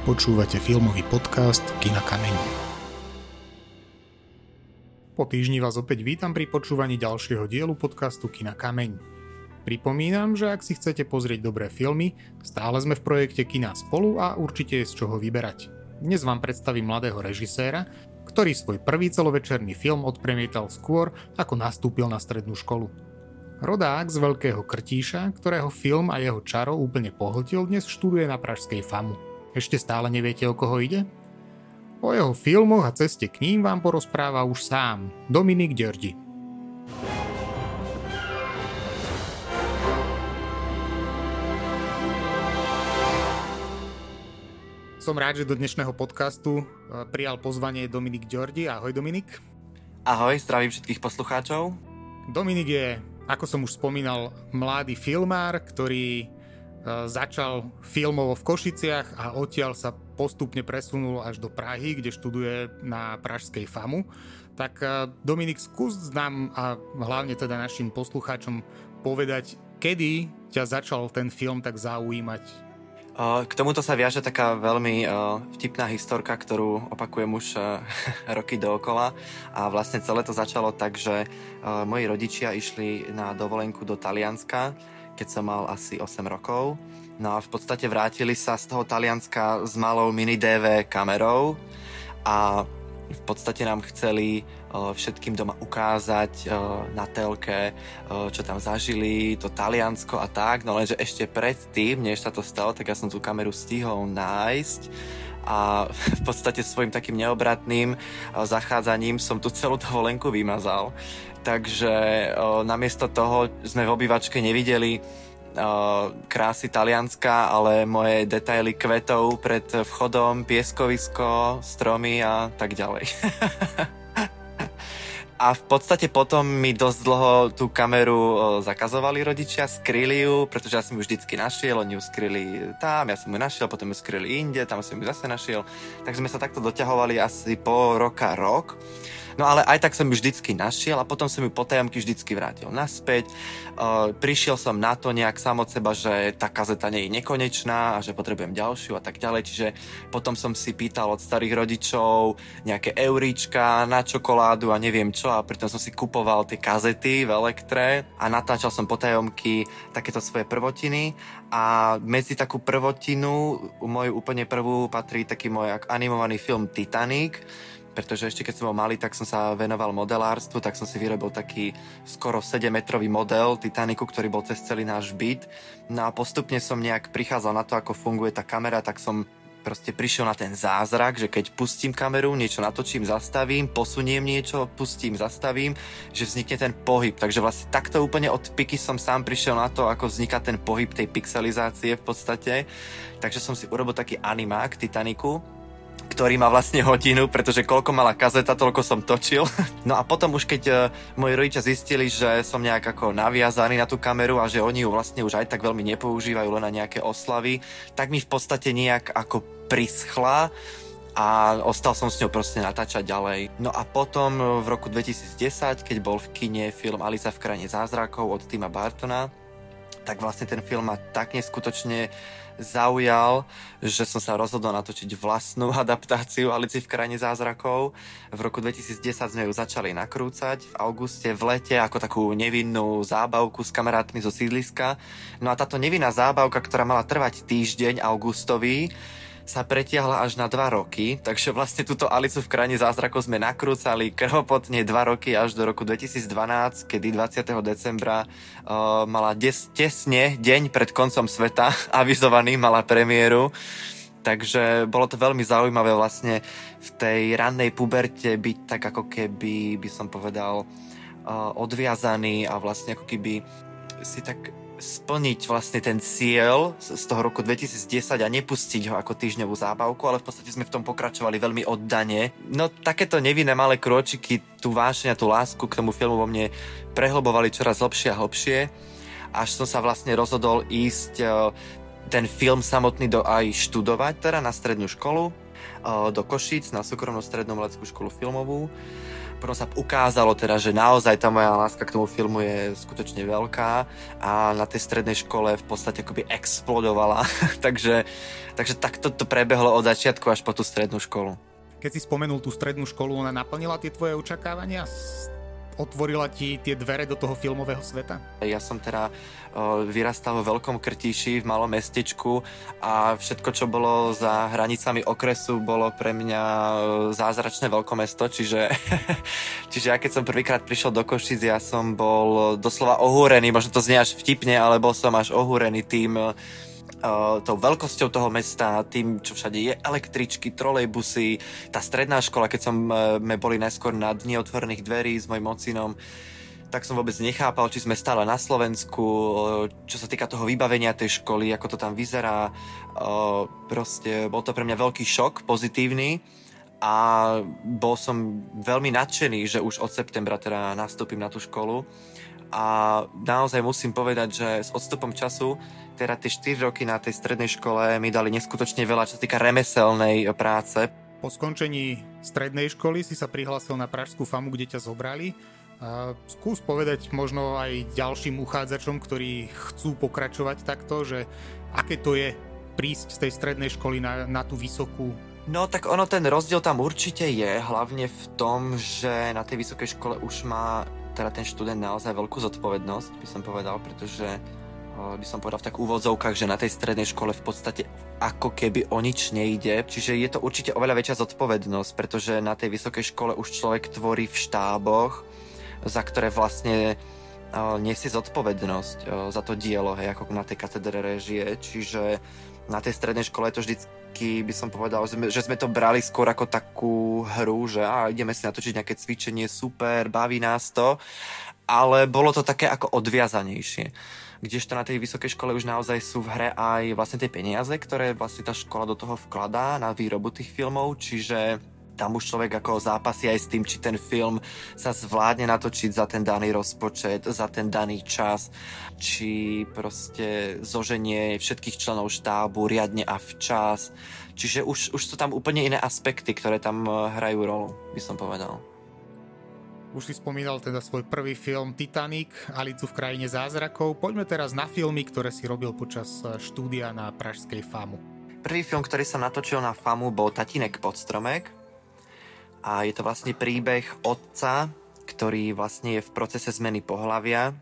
Počúvate filmový podcast Kina Kameň. Po týždni vás opäť vítam pri počúvaní ďalšieho dielu podcastu Kina Kameň. Pripomínam, že ak si chcete pozrieť dobré filmy, stále sme v projekte Kina spolu a určite je z čoho vyberať. Dnes vám predstavím mladého režiséra, ktorý svoj prvý celovečerný film odpremietal skôr, ako nastúpil na strednú školu. Rodák z Veľkého Krtíša, ktorého film a jeho čaro úplne pohltil, dnes študuje na Pražskej FAMu. Ešte stále neviete, o koho ide? O jeho filmoch a ceste k ním vám porozpráva už sám, Dominik Ďordi. Som rád, že do dnešného podcastu e, prijal pozvanie Dominik Ďordi. Ahoj Dominik. Ahoj, zdravím všetkých poslucháčov. Dominik je, ako som už spomínal, mladý filmár, ktorý začal filmovo v Košiciach a odtiaľ sa postupne presunul až do Prahy, kde študuje na pražskej FAMu. Tak e, Dominik, skús nám a hlavne teda našim poslucháčom povedať, kedy ťa začal ten film tak zaujímať? E, k tomuto sa viaže taká veľmi vtipná historka, ktorú opakujem už roky dookola a vlastne celé to začalo tak, že moji rodičia išli na dovolenku do Talianska keď som mal asi 8 rokov. No a v podstate vrátili sa z toho Talianska s malou mini DV kamerou a v podstate nám chceli uh, všetkým doma ukázať uh, na telke, uh, čo tam zažili, to Taliansko a tak, no lenže ešte predtým, než sa to stalo, tak ja som tú kameru stihol nájsť a v podstate svojim takým neobratným zachádzaním som tú celú dovolenku vymazal takže o, namiesto toho sme v obývačke nevideli o, krásy Talianska, ale moje detaily kvetov pred vchodom, pieskovisko, stromy a tak ďalej. A v podstate potom mi dosť dlho tú kameru zakazovali rodičia, skryli ju, pretože ja som ju vždycky našiel, oni ju skryli tam, ja som ju našiel, potom ju skryli inde, tam som ju zase našiel. Tak sme sa takto doťahovali asi po roka, rok. No ale aj tak som ju vždycky našiel a potom som ju po tajomky vždycky vrátil naspäť. Uh, prišiel som na to nejak sam od seba, že tá kazeta nie je nekonečná a že potrebujem ďalšiu a tak ďalej. Čiže potom som si pýtal od starých rodičov nejaké euríčka na čokoládu a neviem čo a pritom som si kupoval tie kazety v elektre a natáčal som potajomky takéto svoje prvotiny a medzi takú prvotinu, moju úplne prvú patrí taký môj animovaný film Titanic, pretože ešte keď som bol malý, tak som sa venoval modelárstvu, tak som si vyrobil taký skoro 7-metrový model Titaniku, ktorý bol cez celý náš byt. No a postupne som nejak prichádzal na to, ako funguje tá kamera, tak som proste prišiel na ten zázrak, že keď pustím kameru, niečo natočím, zastavím, posuniem niečo, pustím, zastavím, že vznikne ten pohyb. Takže vlastne takto úplne od piky som sám prišiel na to, ako vzniká ten pohyb tej pixelizácie v podstate. Takže som si urobil taký animák Titaniku, ktorý má vlastne hodinu, pretože koľko mala kazeta, toľko som točil. No a potom už keď uh, moji rodičia zistili, že som nejak ako naviazaný na tú kameru a že oni ju vlastne už aj tak veľmi nepoužívajú len na nejaké oslavy, tak mi v podstate nejak ako prischla a ostal som s ňou proste natáčať ďalej. No a potom v roku 2010, keď bol v kine film Alisa v krajine zázrakov od Tima Bartona, tak vlastne ten film ma tak neskutočne zaujal, že som sa rozhodol natočiť vlastnú adaptáciu Alici v krajine zázrakov. V roku 2010 sme ju začali nakrúcať v auguste, v lete, ako takú nevinnú zábavku s kamarátmi zo sídliska. No a táto nevinná zábavka, ktorá mala trvať týždeň augustový, sa pretiahla až na dva roky, takže vlastne túto Alicu v krajine zázrakov sme nakrúcali krvopotne dva roky až do roku 2012, kedy 20. decembra uh, mala des, tesne deň pred koncom sveta avizovaný, mala premiéru. Takže bolo to veľmi zaujímavé vlastne v tej rannej puberte byť tak ako keby, by som povedal, uh, odviazaný a vlastne ako keby si tak splniť vlastne ten cieľ z toho roku 2010 a nepustiť ho ako týždňovú zábavku, ale v podstate sme v tom pokračovali veľmi oddane. No takéto nevinné malé kročiky, tú vášňa, tú lásku k tomu filmu vo mne prehlbovali čoraz hlbšie a hlbšie, až som sa vlastne rozhodol ísť e, ten film samotný do aj študovať, teda na strednú školu, e, do Košíc, na súkromnú strednú mladskú školu filmovú potom sa ukázalo teda, že naozaj tá moja láska k tomu filmu je skutočne veľká a na tej strednej škole v podstate akoby explodovala. takže, takže takto to prebehlo od začiatku až po tú strednú školu. Keď si spomenul tú strednú školu, ona naplnila tie tvoje očakávania? Otvorila ti tie dvere do toho filmového sveta? Ja som teda vyrastal vo veľkom Krtíši, v malom mestečku a všetko, čo bolo za hranicami okresu, bolo pre mňa zázračné veľkomesto, čiže, čiže ja keď som prvýkrát prišiel do Košic, ja som bol doslova ohúrený, možno to znie až vtipne, ale bol som až ohúrený tým, uh, tou veľkosťou toho mesta, tým, čo všade je, električky, trolejbusy, tá stredná škola, keď som, uh, sme boli najskôr na dni otvorených dverí s mojim ocinom, tak som vôbec nechápal, či sme stále na Slovensku, čo sa týka toho vybavenia tej školy, ako to tam vyzerá. Proste bol to pre mňa veľký šok, pozitívny a bol som veľmi nadšený, že už od septembra teda nastúpim na tú školu a naozaj musím povedať, že s odstupom času, teda tie 4 roky na tej strednej škole mi dali neskutočne veľa, čo sa týka remeselnej práce. Po skončení strednej školy si sa prihlásil na Pražskú famu, kde ťa zobrali. A skús povedať možno aj ďalším uchádzačom, ktorí chcú pokračovať takto, že aké to je prísť z tej strednej školy na, na tú vysokú No tak ono, ten rozdiel tam určite je, hlavne v tom, že na tej vysokej škole už má teda ten študent naozaj veľkú zodpovednosť, by som povedal, pretože by som povedal v tak úvodzovkách, že na tej strednej škole v podstate ako keby o nič nejde. Čiže je to určite oveľa väčšia zodpovednosť, pretože na tej vysokej škole už človek tvorí v štáboch, za ktoré vlastne nesie zodpovednosť za to dielo, hej, ako na tej katedre režie. Čiže na tej strednej škole to vždycky, by som povedal, že sme to brali skôr ako takú hru, že á, ideme si natočiť nejaké cvičenie, super, baví nás to, ale bolo to také ako odviazanejšie. Kdežto na tej vysokej škole už naozaj sú v hre aj vlastne tie peniaze, ktoré vlastne tá škola do toho vkladá na výrobu tých filmov, čiže tam už človek ako zápasí aj s tým, či ten film sa zvládne natočiť za ten daný rozpočet, za ten daný čas, či proste zoženie všetkých členov štábu riadne a včas. Čiže už, už sú tam úplne iné aspekty, ktoré tam eh, hrajú rolu, by som povedal. Už si spomínal teda svoj prvý film Titanic, Alicu v krajine zázrakov. Poďme teraz na filmy, ktoré si robil počas eh, štúdia na Pražskej FAMu. Prvý film, ktorý som natočil na FAMu, bol Tatinek podstromek a je to vlastne príbeh otca, ktorý vlastne je v procese zmeny pohlavia.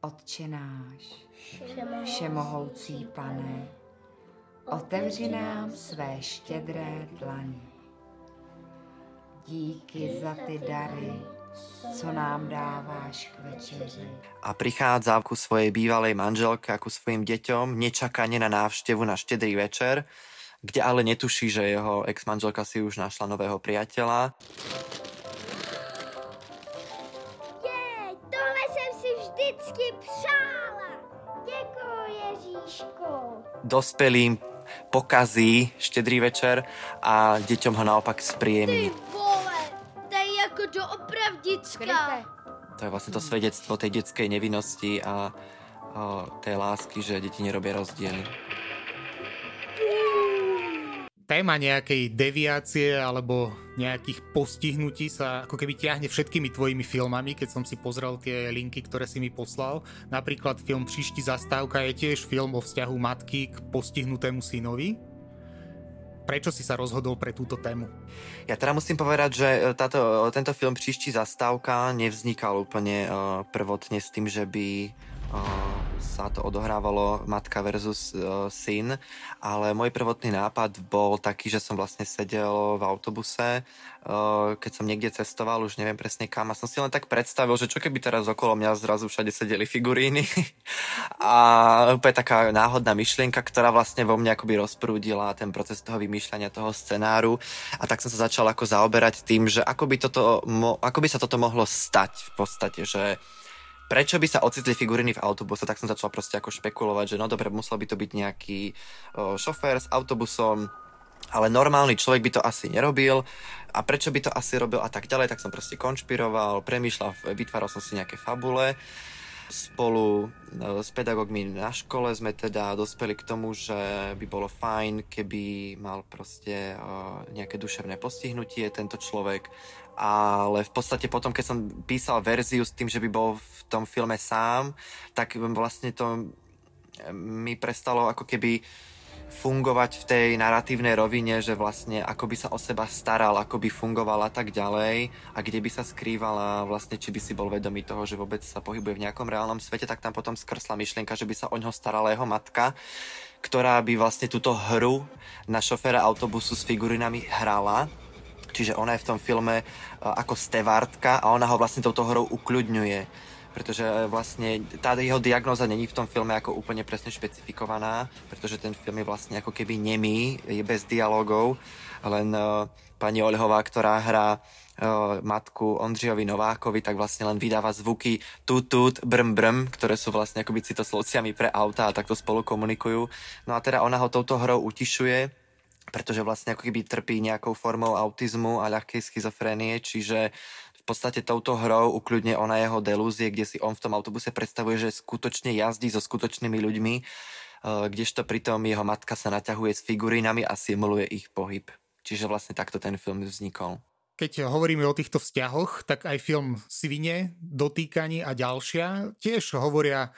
Otče náš, všemohoucí pane, otevři nám své štědré dlaně. Díky za ty dary, co nám dáváš k večeři. A prichádza ku svojej bývalej manželke a ku svojim deťom nečakane na návštevu na štedrý večer kde ale netuší, že jeho ex-manželka si už našla nového priateľa. Jej, tohle jsem si vždycky přála. Ježíšku. Dospelým pokazí štedrý večer a deťom ho naopak spríjemní. Ty vole, to je doopravdička. To je vlastne to svedectvo tej detskej nevinnosti a, a tej lásky, že deti nerobia rozdiely téma nejakej deviácie alebo nejakých postihnutí sa ako keby ťahne všetkými tvojimi filmami, keď som si pozrel tie linky, ktoré si mi poslal. Napríklad film Příšti zastávka je tiež film o vzťahu matky k postihnutému synovi. Prečo si sa rozhodol pre túto tému? Ja teda musím povedať, že e, táto, tento film Příští zastávka nevznikal úplne uh, prvotne s tým, že by sa to odohrávalo matka versus uh, syn, ale môj prvotný nápad bol taký, že som vlastne sedel v autobuse, uh, keď som niekde cestoval, už neviem presne kam, a som si len tak predstavil, že čo keby teraz okolo mňa zrazu všade sedeli figuríny. A úplne taká náhodná myšlienka, ktorá vlastne vo mne akoby rozprúdila ten proces toho vymýšľania toho scenáru. A tak som sa začal ako zaoberať tým, že ako by, toto, ako by sa toto mohlo stať v podstate, že prečo by sa ocitli figuriny v autobuse, tak som začal proste ako špekulovať, že no dobre, musel by to byť nejaký šofér s autobusom, ale normálny človek by to asi nerobil a prečo by to asi robil a tak ďalej, tak som proste konšpiroval, premýšľal, vytváral som si nejaké fabule. Spolu s pedagógmi na škole sme teda dospeli k tomu, že by bolo fajn, keby mal proste nejaké duševné postihnutie tento človek ale v podstate potom, keď som písal verziu s tým, že by bol v tom filme sám, tak vlastne to mi prestalo ako keby fungovať v tej narratívnej rovine, že vlastne ako by sa o seba staral, ako by fungoval a tak ďalej a kde by sa skrývala vlastne, či by si bol vedomý toho, že vôbec sa pohybuje v nejakom reálnom svete, tak tam potom skrsla myšlienka, že by sa o ňo starala jeho matka, ktorá by vlastne túto hru na šoféra autobusu s figurinami hrala Čiže ona je v tom filme ako stevártka a ona ho vlastne touto hrou ukľudňuje. Pretože e, vlastne tá jeho diagnóza není v tom filme ako úplne presne špecifikovaná, pretože ten film je vlastne ako keby nemý, je bez dialogov, len uh, pani Olehová, ktorá hrá uh, matku Ondřijovi Novákovi, tak vlastne len vydáva zvuky tut, tut, brm, brm, ktoré sú vlastne akoby citoslovciami pre auta a takto spolu komunikujú. No a teda ona ho touto hrou utišuje, pretože vlastne ako keby trpí nejakou formou autizmu a ľahkej schizofrénie, čiže podstate touto hrou ukľudne ona jeho delúzie, kde si on v tom autobuse predstavuje, že skutočne jazdí so skutočnými ľuďmi, e, kdežto pritom jeho matka sa naťahuje s figurínami a simuluje ich pohyb. Čiže vlastne takto ten film vznikol. Keď hovoríme o týchto vzťahoch, tak aj film Svine, Dotýkanie a ďalšia tiež hovoria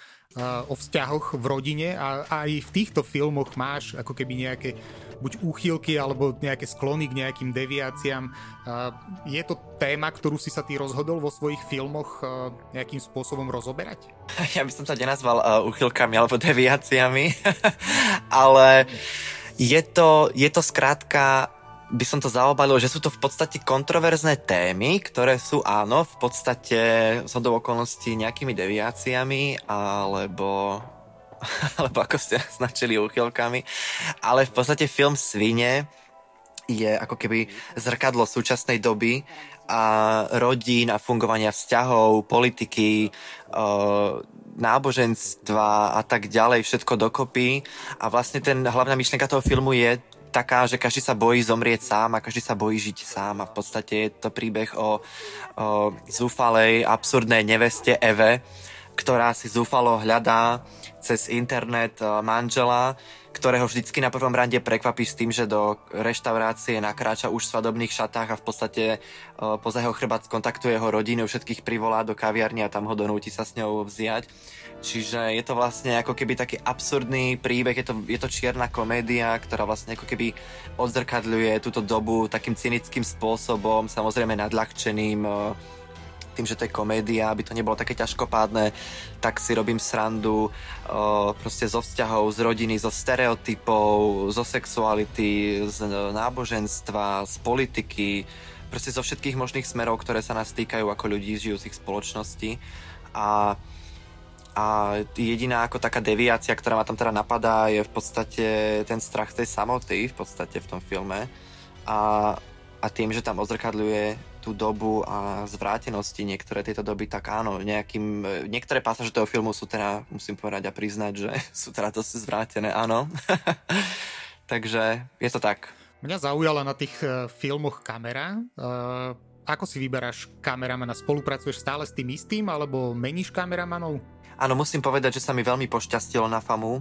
o vzťahoch v rodine a aj v týchto filmoch máš ako keby nejaké buď úchylky alebo nejaké sklony k nejakým deviáciám. Je to téma, ktorú si sa ty rozhodol vo svojich filmoch nejakým spôsobom rozoberať? Ja by som sa nenazval uh, úchylkami alebo deviáciami, ale je to, je to skrátka by som to zaobalil, že sú to v podstate kontroverzné témy, ktoré sú áno, v podstate do okolností nejakými deviáciami, alebo alebo ako ste značili úchylkami, ale v podstate film Svine je ako keby zrkadlo súčasnej doby a rodín a fungovania vzťahov, politiky, náboženstva a tak ďalej, všetko dokopy. A vlastne ten hlavná myšlienka toho filmu je taká, že každý sa bojí zomrieť sám a každý sa bojí žiť sám a v podstate je to príbeh o, o zúfalej, absurdnej neveste Eve, ktorá si zúfalo hľadá cez internet eh, manžela, ktorého vždycky na prvom rande prekvapí s tým, že do reštaurácie nakráča už v svadobných šatách a v podstate uh, poza jeho chrbát kontaktuje jeho rodinu, všetkých privolá do kaviarny a tam ho donúti sa s ňou vziať. Čiže je to vlastne ako keby taký absurdný príbeh, je to, je to čierna komédia, ktorá vlastne ako keby odzrkadľuje túto dobu takým cynickým spôsobom, samozrejme nadľahčeným, uh, tým, že to je komédia, aby to nebolo také ťažkopádne, tak si robím srandu o, proste zo vzťahov, z rodiny, zo stereotypov, zo sexuality, z náboženstva, z politiky, proste zo všetkých možných smerov, ktoré sa nás týkajú ako ľudí žijúcich v spoločnosti. A a jediná ako taká deviácia, ktorá ma tam teda napadá, je v podstate ten strach tej samoty v podstate v tom filme. A, a tým, že tam odzrkadľuje tú dobu a zvrátenosti niektoré tieto doby, tak áno, nejakým, niektoré pasáže toho filmu sú teda, musím povedať a priznať, že sú teda dosť zvrátené, áno. Takže je to tak. Mňa zaujala na tých uh, filmoch kamera. Uh, ako si vyberáš kameramana? Spolupracuješ stále s tým istým alebo meníš kameramanov? Áno, musím povedať, že sa mi veľmi pošťastilo na FAMu,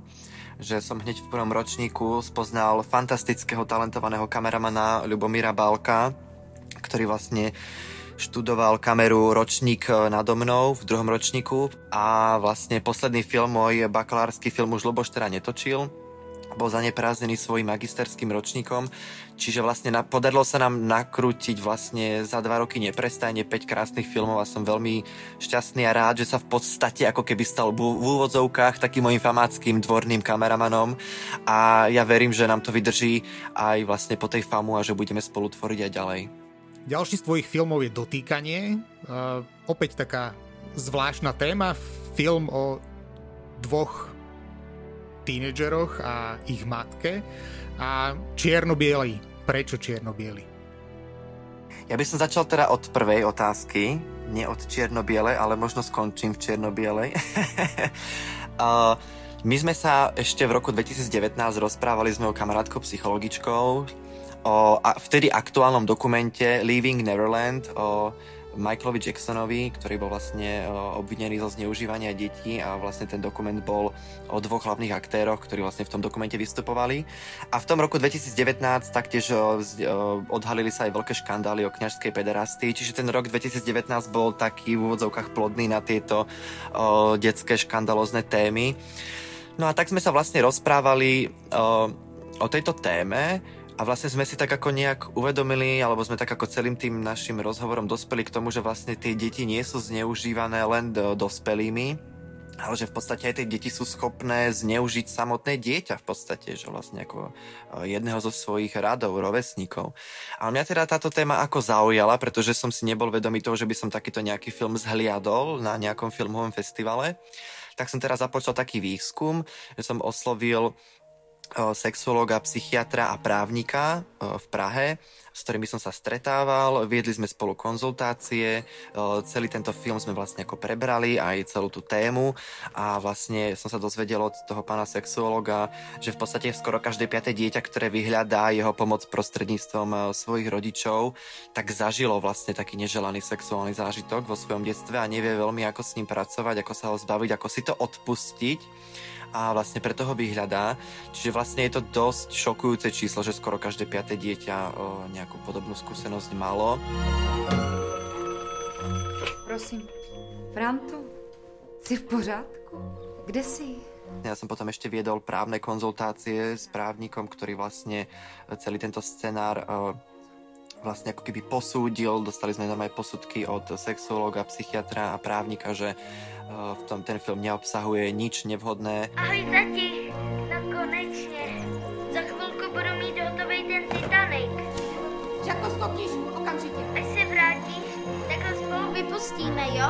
že som hneď v prvom ročníku spoznal fantastického talentovaného kameramana Ľubomíra Balka, ktorý vlastne študoval kameru ročník e, nado mnou v druhom ročníku a vlastne posledný film, môj bakalársky film už Luboš teda netočil, bol zaneprázdnený svojim magisterským ročníkom, čiže vlastne na, podarilo sa nám nakrútiť vlastne za dva roky neprestajne 5 krásnych filmov a som veľmi šťastný a rád, že sa v podstate ako keby stal v, v úvodzovkách takým mojim famáckým dvorným kameramanom a ja verím, že nám to vydrží aj vlastne po tej famu a že budeme spolu tvoriť aj ďalej. Ďalší z tvojich filmov je Dotýkanie. Uh, opäť taká zvláštna téma. Film o dvoch tínedžeroch a ich matke. A čierno-bielej. Prečo čierno-biely? Ja by som začal teda od prvej otázky. Nie od čierno-bielej, ale možno skončím v uh, my sme sa ešte v roku 2019 rozprávali s mojou kamarátkou psychologičkou o a vtedy aktuálnom dokumente Leaving Neverland o Michaelovi Jacksonovi, ktorý bol vlastne obvinený zo zneužívania detí a vlastne ten dokument bol o dvoch hlavných aktéroch, ktorí vlastne v tom dokumente vystupovali. A v tom roku 2019 taktiež odhalili sa aj veľké škandály o kňažskej pederastii, čiže ten rok 2019 bol taký v úvodzovkách plodný na tieto detské škandalozne témy. No a tak sme sa vlastne rozprávali o tejto téme a vlastne sme si tak ako nejak uvedomili, alebo sme tak ako celým tým našim rozhovorom dospeli k tomu, že vlastne tie deti nie sú zneužívané len do, dospelými, ale že v podstate aj tie deti sú schopné zneužiť samotné dieťa v podstate, že vlastne ako e, jedného zo svojich radov, rovesníkov. A mňa teda táto téma ako zaujala, pretože som si nebol vedomý toho, že by som takýto nejaký film zhliadol na nejakom filmovom festivale. Tak som teraz započal taký výskum, že som oslovil sexuologa, psychiatra a právnika v Prahe, s ktorými som sa stretával. Viedli sme spolu konzultácie, celý tento film sme vlastne ako prebrali, aj celú tú tému. A vlastne som sa dozvedel od toho pána sexuologa, že v podstate skoro každé piaté dieťa, ktoré vyhľadá jeho pomoc prostredníctvom svojich rodičov, tak zažilo vlastne taký neželaný sexuálny zážitok vo svojom detstve a nevie veľmi ako s ním pracovať, ako sa ho zbaviť, ako si to odpustiť a vlastne preto ho vyhľadá. Čiže vlastne je to dosť šokujúce číslo, že skoro každé piaté dieťa o, nejakú podobnú skúsenosť malo. Prosím, Franto, si v pořádku? Kde si? Ja som potom ešte viedol právne konzultácie s právnikom, ktorý vlastne celý tento scenár vlastne ako keby posúdil, dostali sme tam aj posudky od sexuológa, psychiatra a právnika, že v tom ten film neobsahuje nič nevhodné. Ahoj tati, no konečne. Za chvíľku budu mít hotový ten Titanic. Žako, skočíš okamžite. Až se vrátíš, tak ho spolu vypustíme, jo?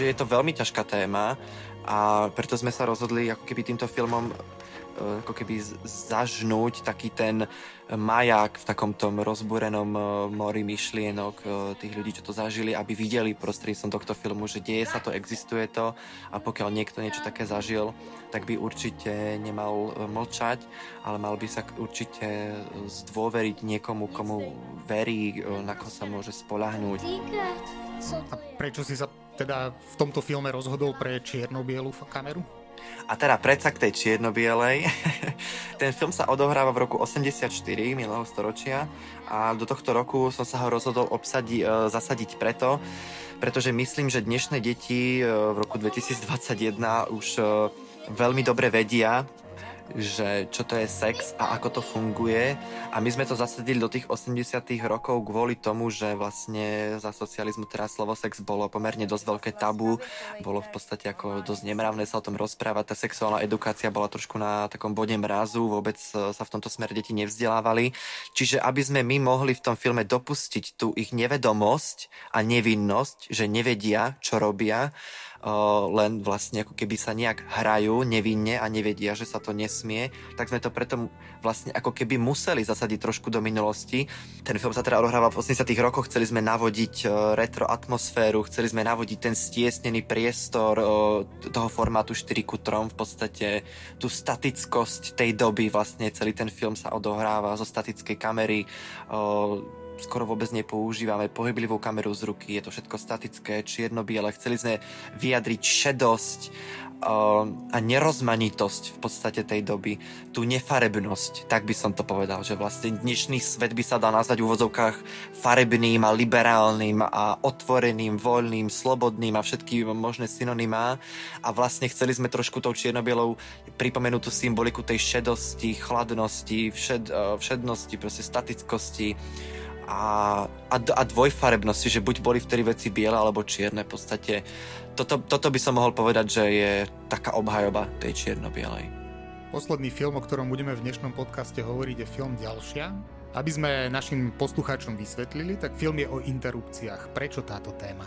Je to veľmi ťažká téma a preto sme sa rozhodli ako keby týmto filmom E, ako keby zažnúť taký ten maják v takom tom rozbúrenom e, mori myšlienok e, tých ľudí, čo to zažili, aby videli prostredníctvom tohto filmu, že deje sa to, existuje to a pokiaľ niekto niečo také zažil, tak by určite nemal mlčať, ale mal by sa určite zdôveriť niekomu, komu verí, na koho sa môže spolahnúť. A prečo si sa teda v tomto filme rozhodol pre čierno-bielu kameru? A teda predsa k tej čierno-bielej. Ten film sa odohráva v roku 84 minulého storočia a do tohto roku som sa ho rozhodol obsadi, e, zasadiť preto, pretože myslím, že dnešné deti e, v roku 2021 už e, veľmi dobre vedia, že čo to je sex a ako to funguje. A my sme to zasadili do tých 80 rokov kvôli tomu, že vlastne za socializmu teraz slovo sex bolo pomerne dosť veľké tabu. Bolo v podstate ako dosť nemravné sa o tom rozprávať. Tá sexuálna edukácia bola trošku na takom bode mrazu, vôbec e, sa v tomto smere deti nevzdelávali. Čiže aby sme my mohli v tom filme dopustiť tú ich nevedomosť a nevinnosť, že nevedia, čo robia, len vlastne ako keby sa nejak hrajú nevinne a nevedia, že sa to nesmie, tak sme to preto vlastne ako keby museli zasadiť trošku do minulosti. Ten film sa teda odohráva v 80 rokoch, chceli sme navodiť retro atmosféru, chceli sme navodiť ten stiesnený priestor toho formátu 4 ku 3, v podstate tú statickosť tej doby, vlastne celý ten film sa odohráva zo statickej kamery, skoro vôbec nepoužívame pohyblivú kameru z ruky, je to všetko statické, čierno-biele. Chceli sme vyjadriť šedosť uh, a nerozmanitosť v podstate tej doby, tú nefarebnosť, tak by som to povedal, že vlastne dnešný svet by sa dal nazvať v úvozovkách farebným a liberálnym a otvoreným, voľným, slobodným a všetky možné synonymá a vlastne chceli sme trošku tou čierno-bielou pripomenúť tú symboliku tej šedosti, chladnosti, všed, uh, všednosti, proste statickosti a, a, a dvojfarebnosti, že buď boli vtedy veci biele alebo čierne. V podstate toto, toto by som mohol povedať, že je taká obhajoba tej čierno-bielej. Posledný film, o ktorom budeme v dnešnom podcaste hovoriť, je film Ďalšia. Aby sme našim poslucháčom vysvetlili, tak film je o interrupciách. Prečo táto téma?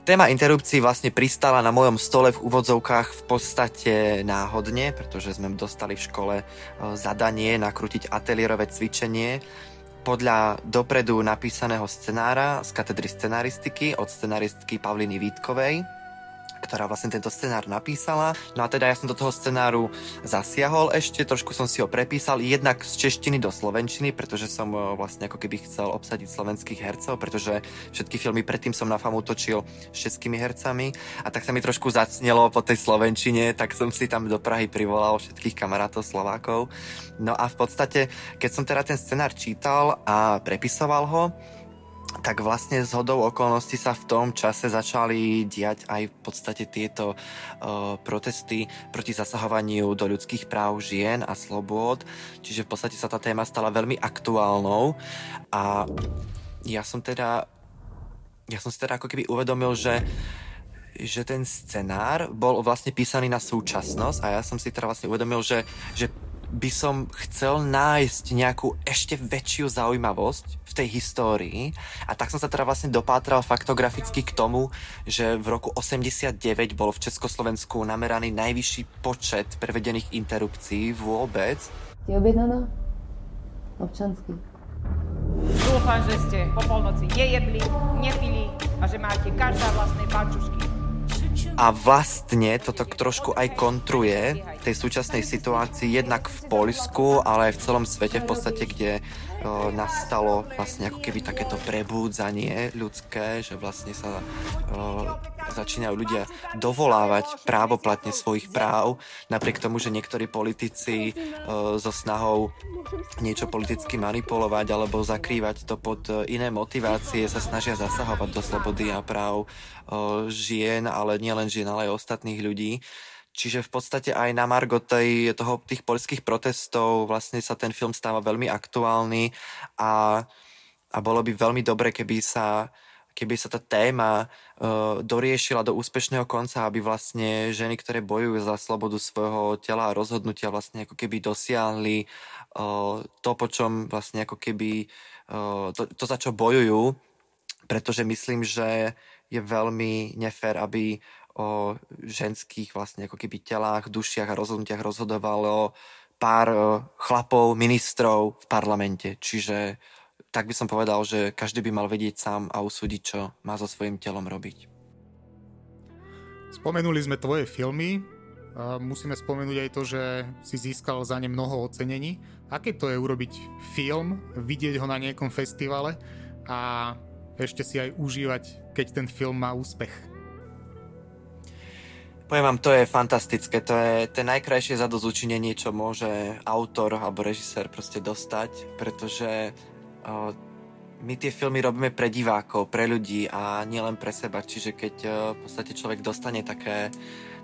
Téma interrupcií vlastne pristala na mojom stole v úvodzovkách v podstate náhodne, pretože sme dostali v škole e, zadanie nakrútiť ateliérové cvičenie podľa dopredu napísaného scenára z katedry scenaristiky od scenaristky Pavliny Vítkovej, ktorá vlastne tento scenár napísala. No a teda ja som do toho scenáru zasiahol ešte, trošku som si ho prepísal, jednak z češtiny do slovenčiny, pretože som e, vlastne ako keby chcel obsadiť slovenských hercov, pretože všetky filmy predtým som na FAMu točil s českými hercami a tak sa mi trošku zacnelo po tej slovenčine, tak som si tam do Prahy privolal všetkých kamarátov Slovákov. No a v podstate, keď som teda ten scenár čítal a prepisoval ho, tak vlastne z hodou okolností sa v tom čase začali diať aj v podstate tieto uh, protesty proti zasahovaniu do ľudských práv žien a slobôd. Čiže v podstate sa tá téma stala veľmi aktuálnou a ja som teda ja som si teda ako keby uvedomil, že že ten scenár bol vlastne písaný na súčasnosť a ja som si teda vlastne uvedomil, že, že by som chcel nájsť nejakú ešte väčšiu zaujímavosť v tej histórii a tak som sa teda vlastne dopátral faktograficky k tomu, že v roku 89 bol v Československu nameraný najvyšší počet prevedených interrupcií vôbec. Je objednaná? Občanský. Dúfam, že ste po polnoci nejedli, nepili a že máte každá vlastné pančušky. A vlastne toto trošku aj kontruje tej súčasnej situácii jednak v Poľsku, ale aj v celom svete v podstate, kde o, nastalo vlastne ako keby takéto prebúdzanie ľudské, že vlastne sa o, začínajú ľudia dovolávať právoplatne svojich práv, napriek tomu, že niektorí politici o, so snahou niečo politicky manipulovať alebo zakrývať to pod iné motivácie sa snažia zasahovať do slobody a práv o, žien, ale nielen žien, ale aj ostatných ľudí. Čiže v podstate aj na Margo tej, toho, tých poľských protestov vlastne sa ten film stáva veľmi aktuálny a, a bolo by veľmi dobre, keby sa, keby sa tá téma uh, doriešila do úspešného konca, aby vlastne ženy, ktoré bojujú za slobodu svojho tela a rozhodnutia vlastne ako keby dosiahli uh, to, po čom vlastne ako keby uh, to, to, za čo bojujú, pretože myslím, že je veľmi nefér, aby o ženských vlastne ako keby telách, dušiach a rozhodnutiach rozhodovalo pár chlapov, ministrov v parlamente. Čiže tak by som povedal, že každý by mal vedieť sám a usúdiť, čo má so svojím telom robiť. Spomenuli sme tvoje filmy, musíme spomenúť aj to, že si získal za ne mnoho ocenení. Aké to je urobiť film, vidieť ho na nejakom festivale a ešte si aj užívať, keď ten film má úspech? Poviem vám, to je fantastické, to je ten najkrajšie zadozučinenie, čo môže autor alebo režisér proste dostať, pretože uh, my tie filmy robíme pre divákov, pre ľudí a nielen pre seba, čiže keď v podstate človek dostane také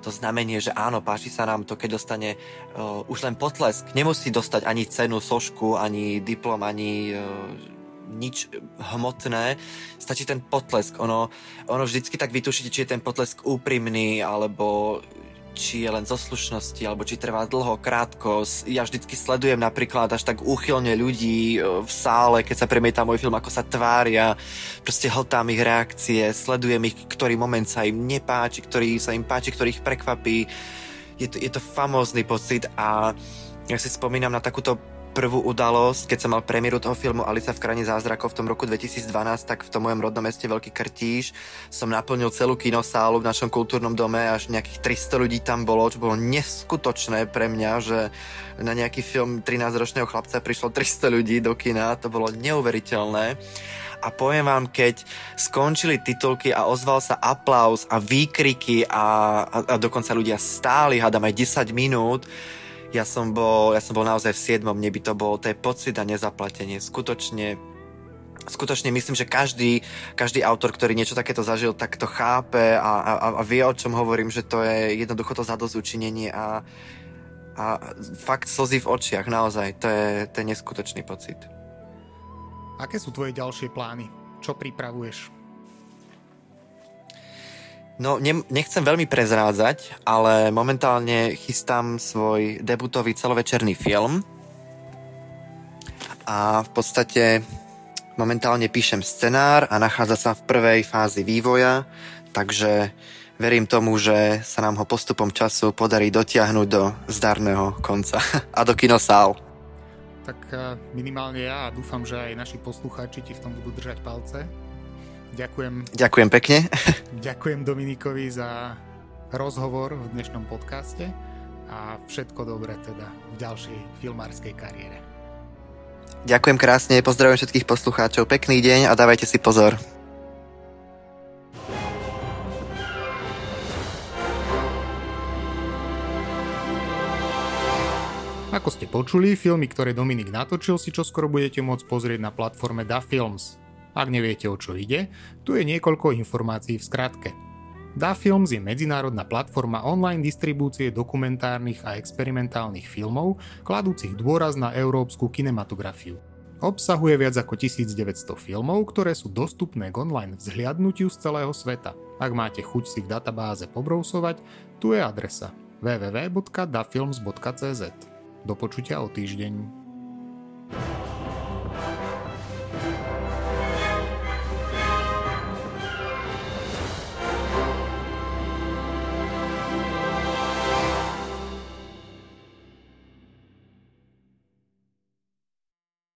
to znamenie, že áno, páči sa nám to, keď dostane uh, už len potlesk, nemusí dostať ani cenu, sošku, ani diplom, ani uh, nič hmotné, stačí ten potlesk. Ono, ono vždycky tak vytušíte, či je ten potlesk úprimný, alebo či je len zo slušnosti, alebo či trvá dlho, krátko. Ja vždycky sledujem napríklad až tak úchylne ľudí e, v sále, keď sa premieta môj film, ako sa tvária. Proste hltám ich reakcie, sledujem ich, ktorý moment sa im nepáči, ktorý sa im páči, ktorý ich prekvapí. Je to, je to famózny pocit a ja si spomínam na takúto prvú udalosť, keď som mal premiéru toho filmu Alica v krajine zázrakov v tom roku 2012, tak v tom mojom rodnom meste Veľký Krtíž som naplnil celú kinosálu v našom kultúrnom dome, až nejakých 300 ľudí tam bolo, čo bolo neskutočné pre mňa, že na nejaký film 13-ročného chlapca prišlo 300 ľudí do kina, to bolo neuveriteľné. A poviem vám, keď skončili titulky a ozval sa aplaus a výkriky a, a, a dokonca ľudia stáli, hádam aj 10 minút, ja som bol, ja som bol naozaj v siedmom nebi, to bol, to je pocit a nezaplatenie. Skutočne skutočne myslím, že každý, každý autor, ktorý niečo takéto zažil, tak to chápe a, a, a vie, o čom hovorím, že to je jednoducho to zadozučinenie a, a fakt slzy v očiach, naozaj, to je, to je neskutočný pocit. Aké sú tvoje ďalšie plány? Čo pripravuješ? No, ne, nechcem veľmi prezrádzať, ale momentálne chystám svoj debutový celovečerný film. A v podstate momentálne píšem scenár a nachádza sa v prvej fázi vývoja, takže verím tomu, že sa nám ho postupom času podarí dotiahnuť do zdarného konca a do kinosál. Tak eh, minimálne ja a dúfam, že aj naši poslucháči ti v tom budú držať palce Ďakujem. Ďakujem pekne. Ďakujem Dominikovi za rozhovor v dnešnom podcaste a všetko dobré teda v ďalšej filmárskej kariére. Ďakujem krásne, pozdravujem všetkých poslucháčov, pekný deň a dávajte si pozor. Ako ste počuli, filmy, ktoré Dominik natočil, si čoskoro budete môcť pozrieť na platforme Da Films. Ak neviete, o čo ide, tu je niekoľko informácií v skratke. Da Films je medzinárodná platforma online distribúcie dokumentárnych a experimentálnych filmov, kladúcich dôraz na európsku kinematografiu. Obsahuje viac ako 1900 filmov, ktoré sú dostupné k online vzhliadnutiu z celého sveta. Ak máte chuť si v databáze pobrousovať, tu je adresa www.dafilms.cz. Do počutia o týždeň.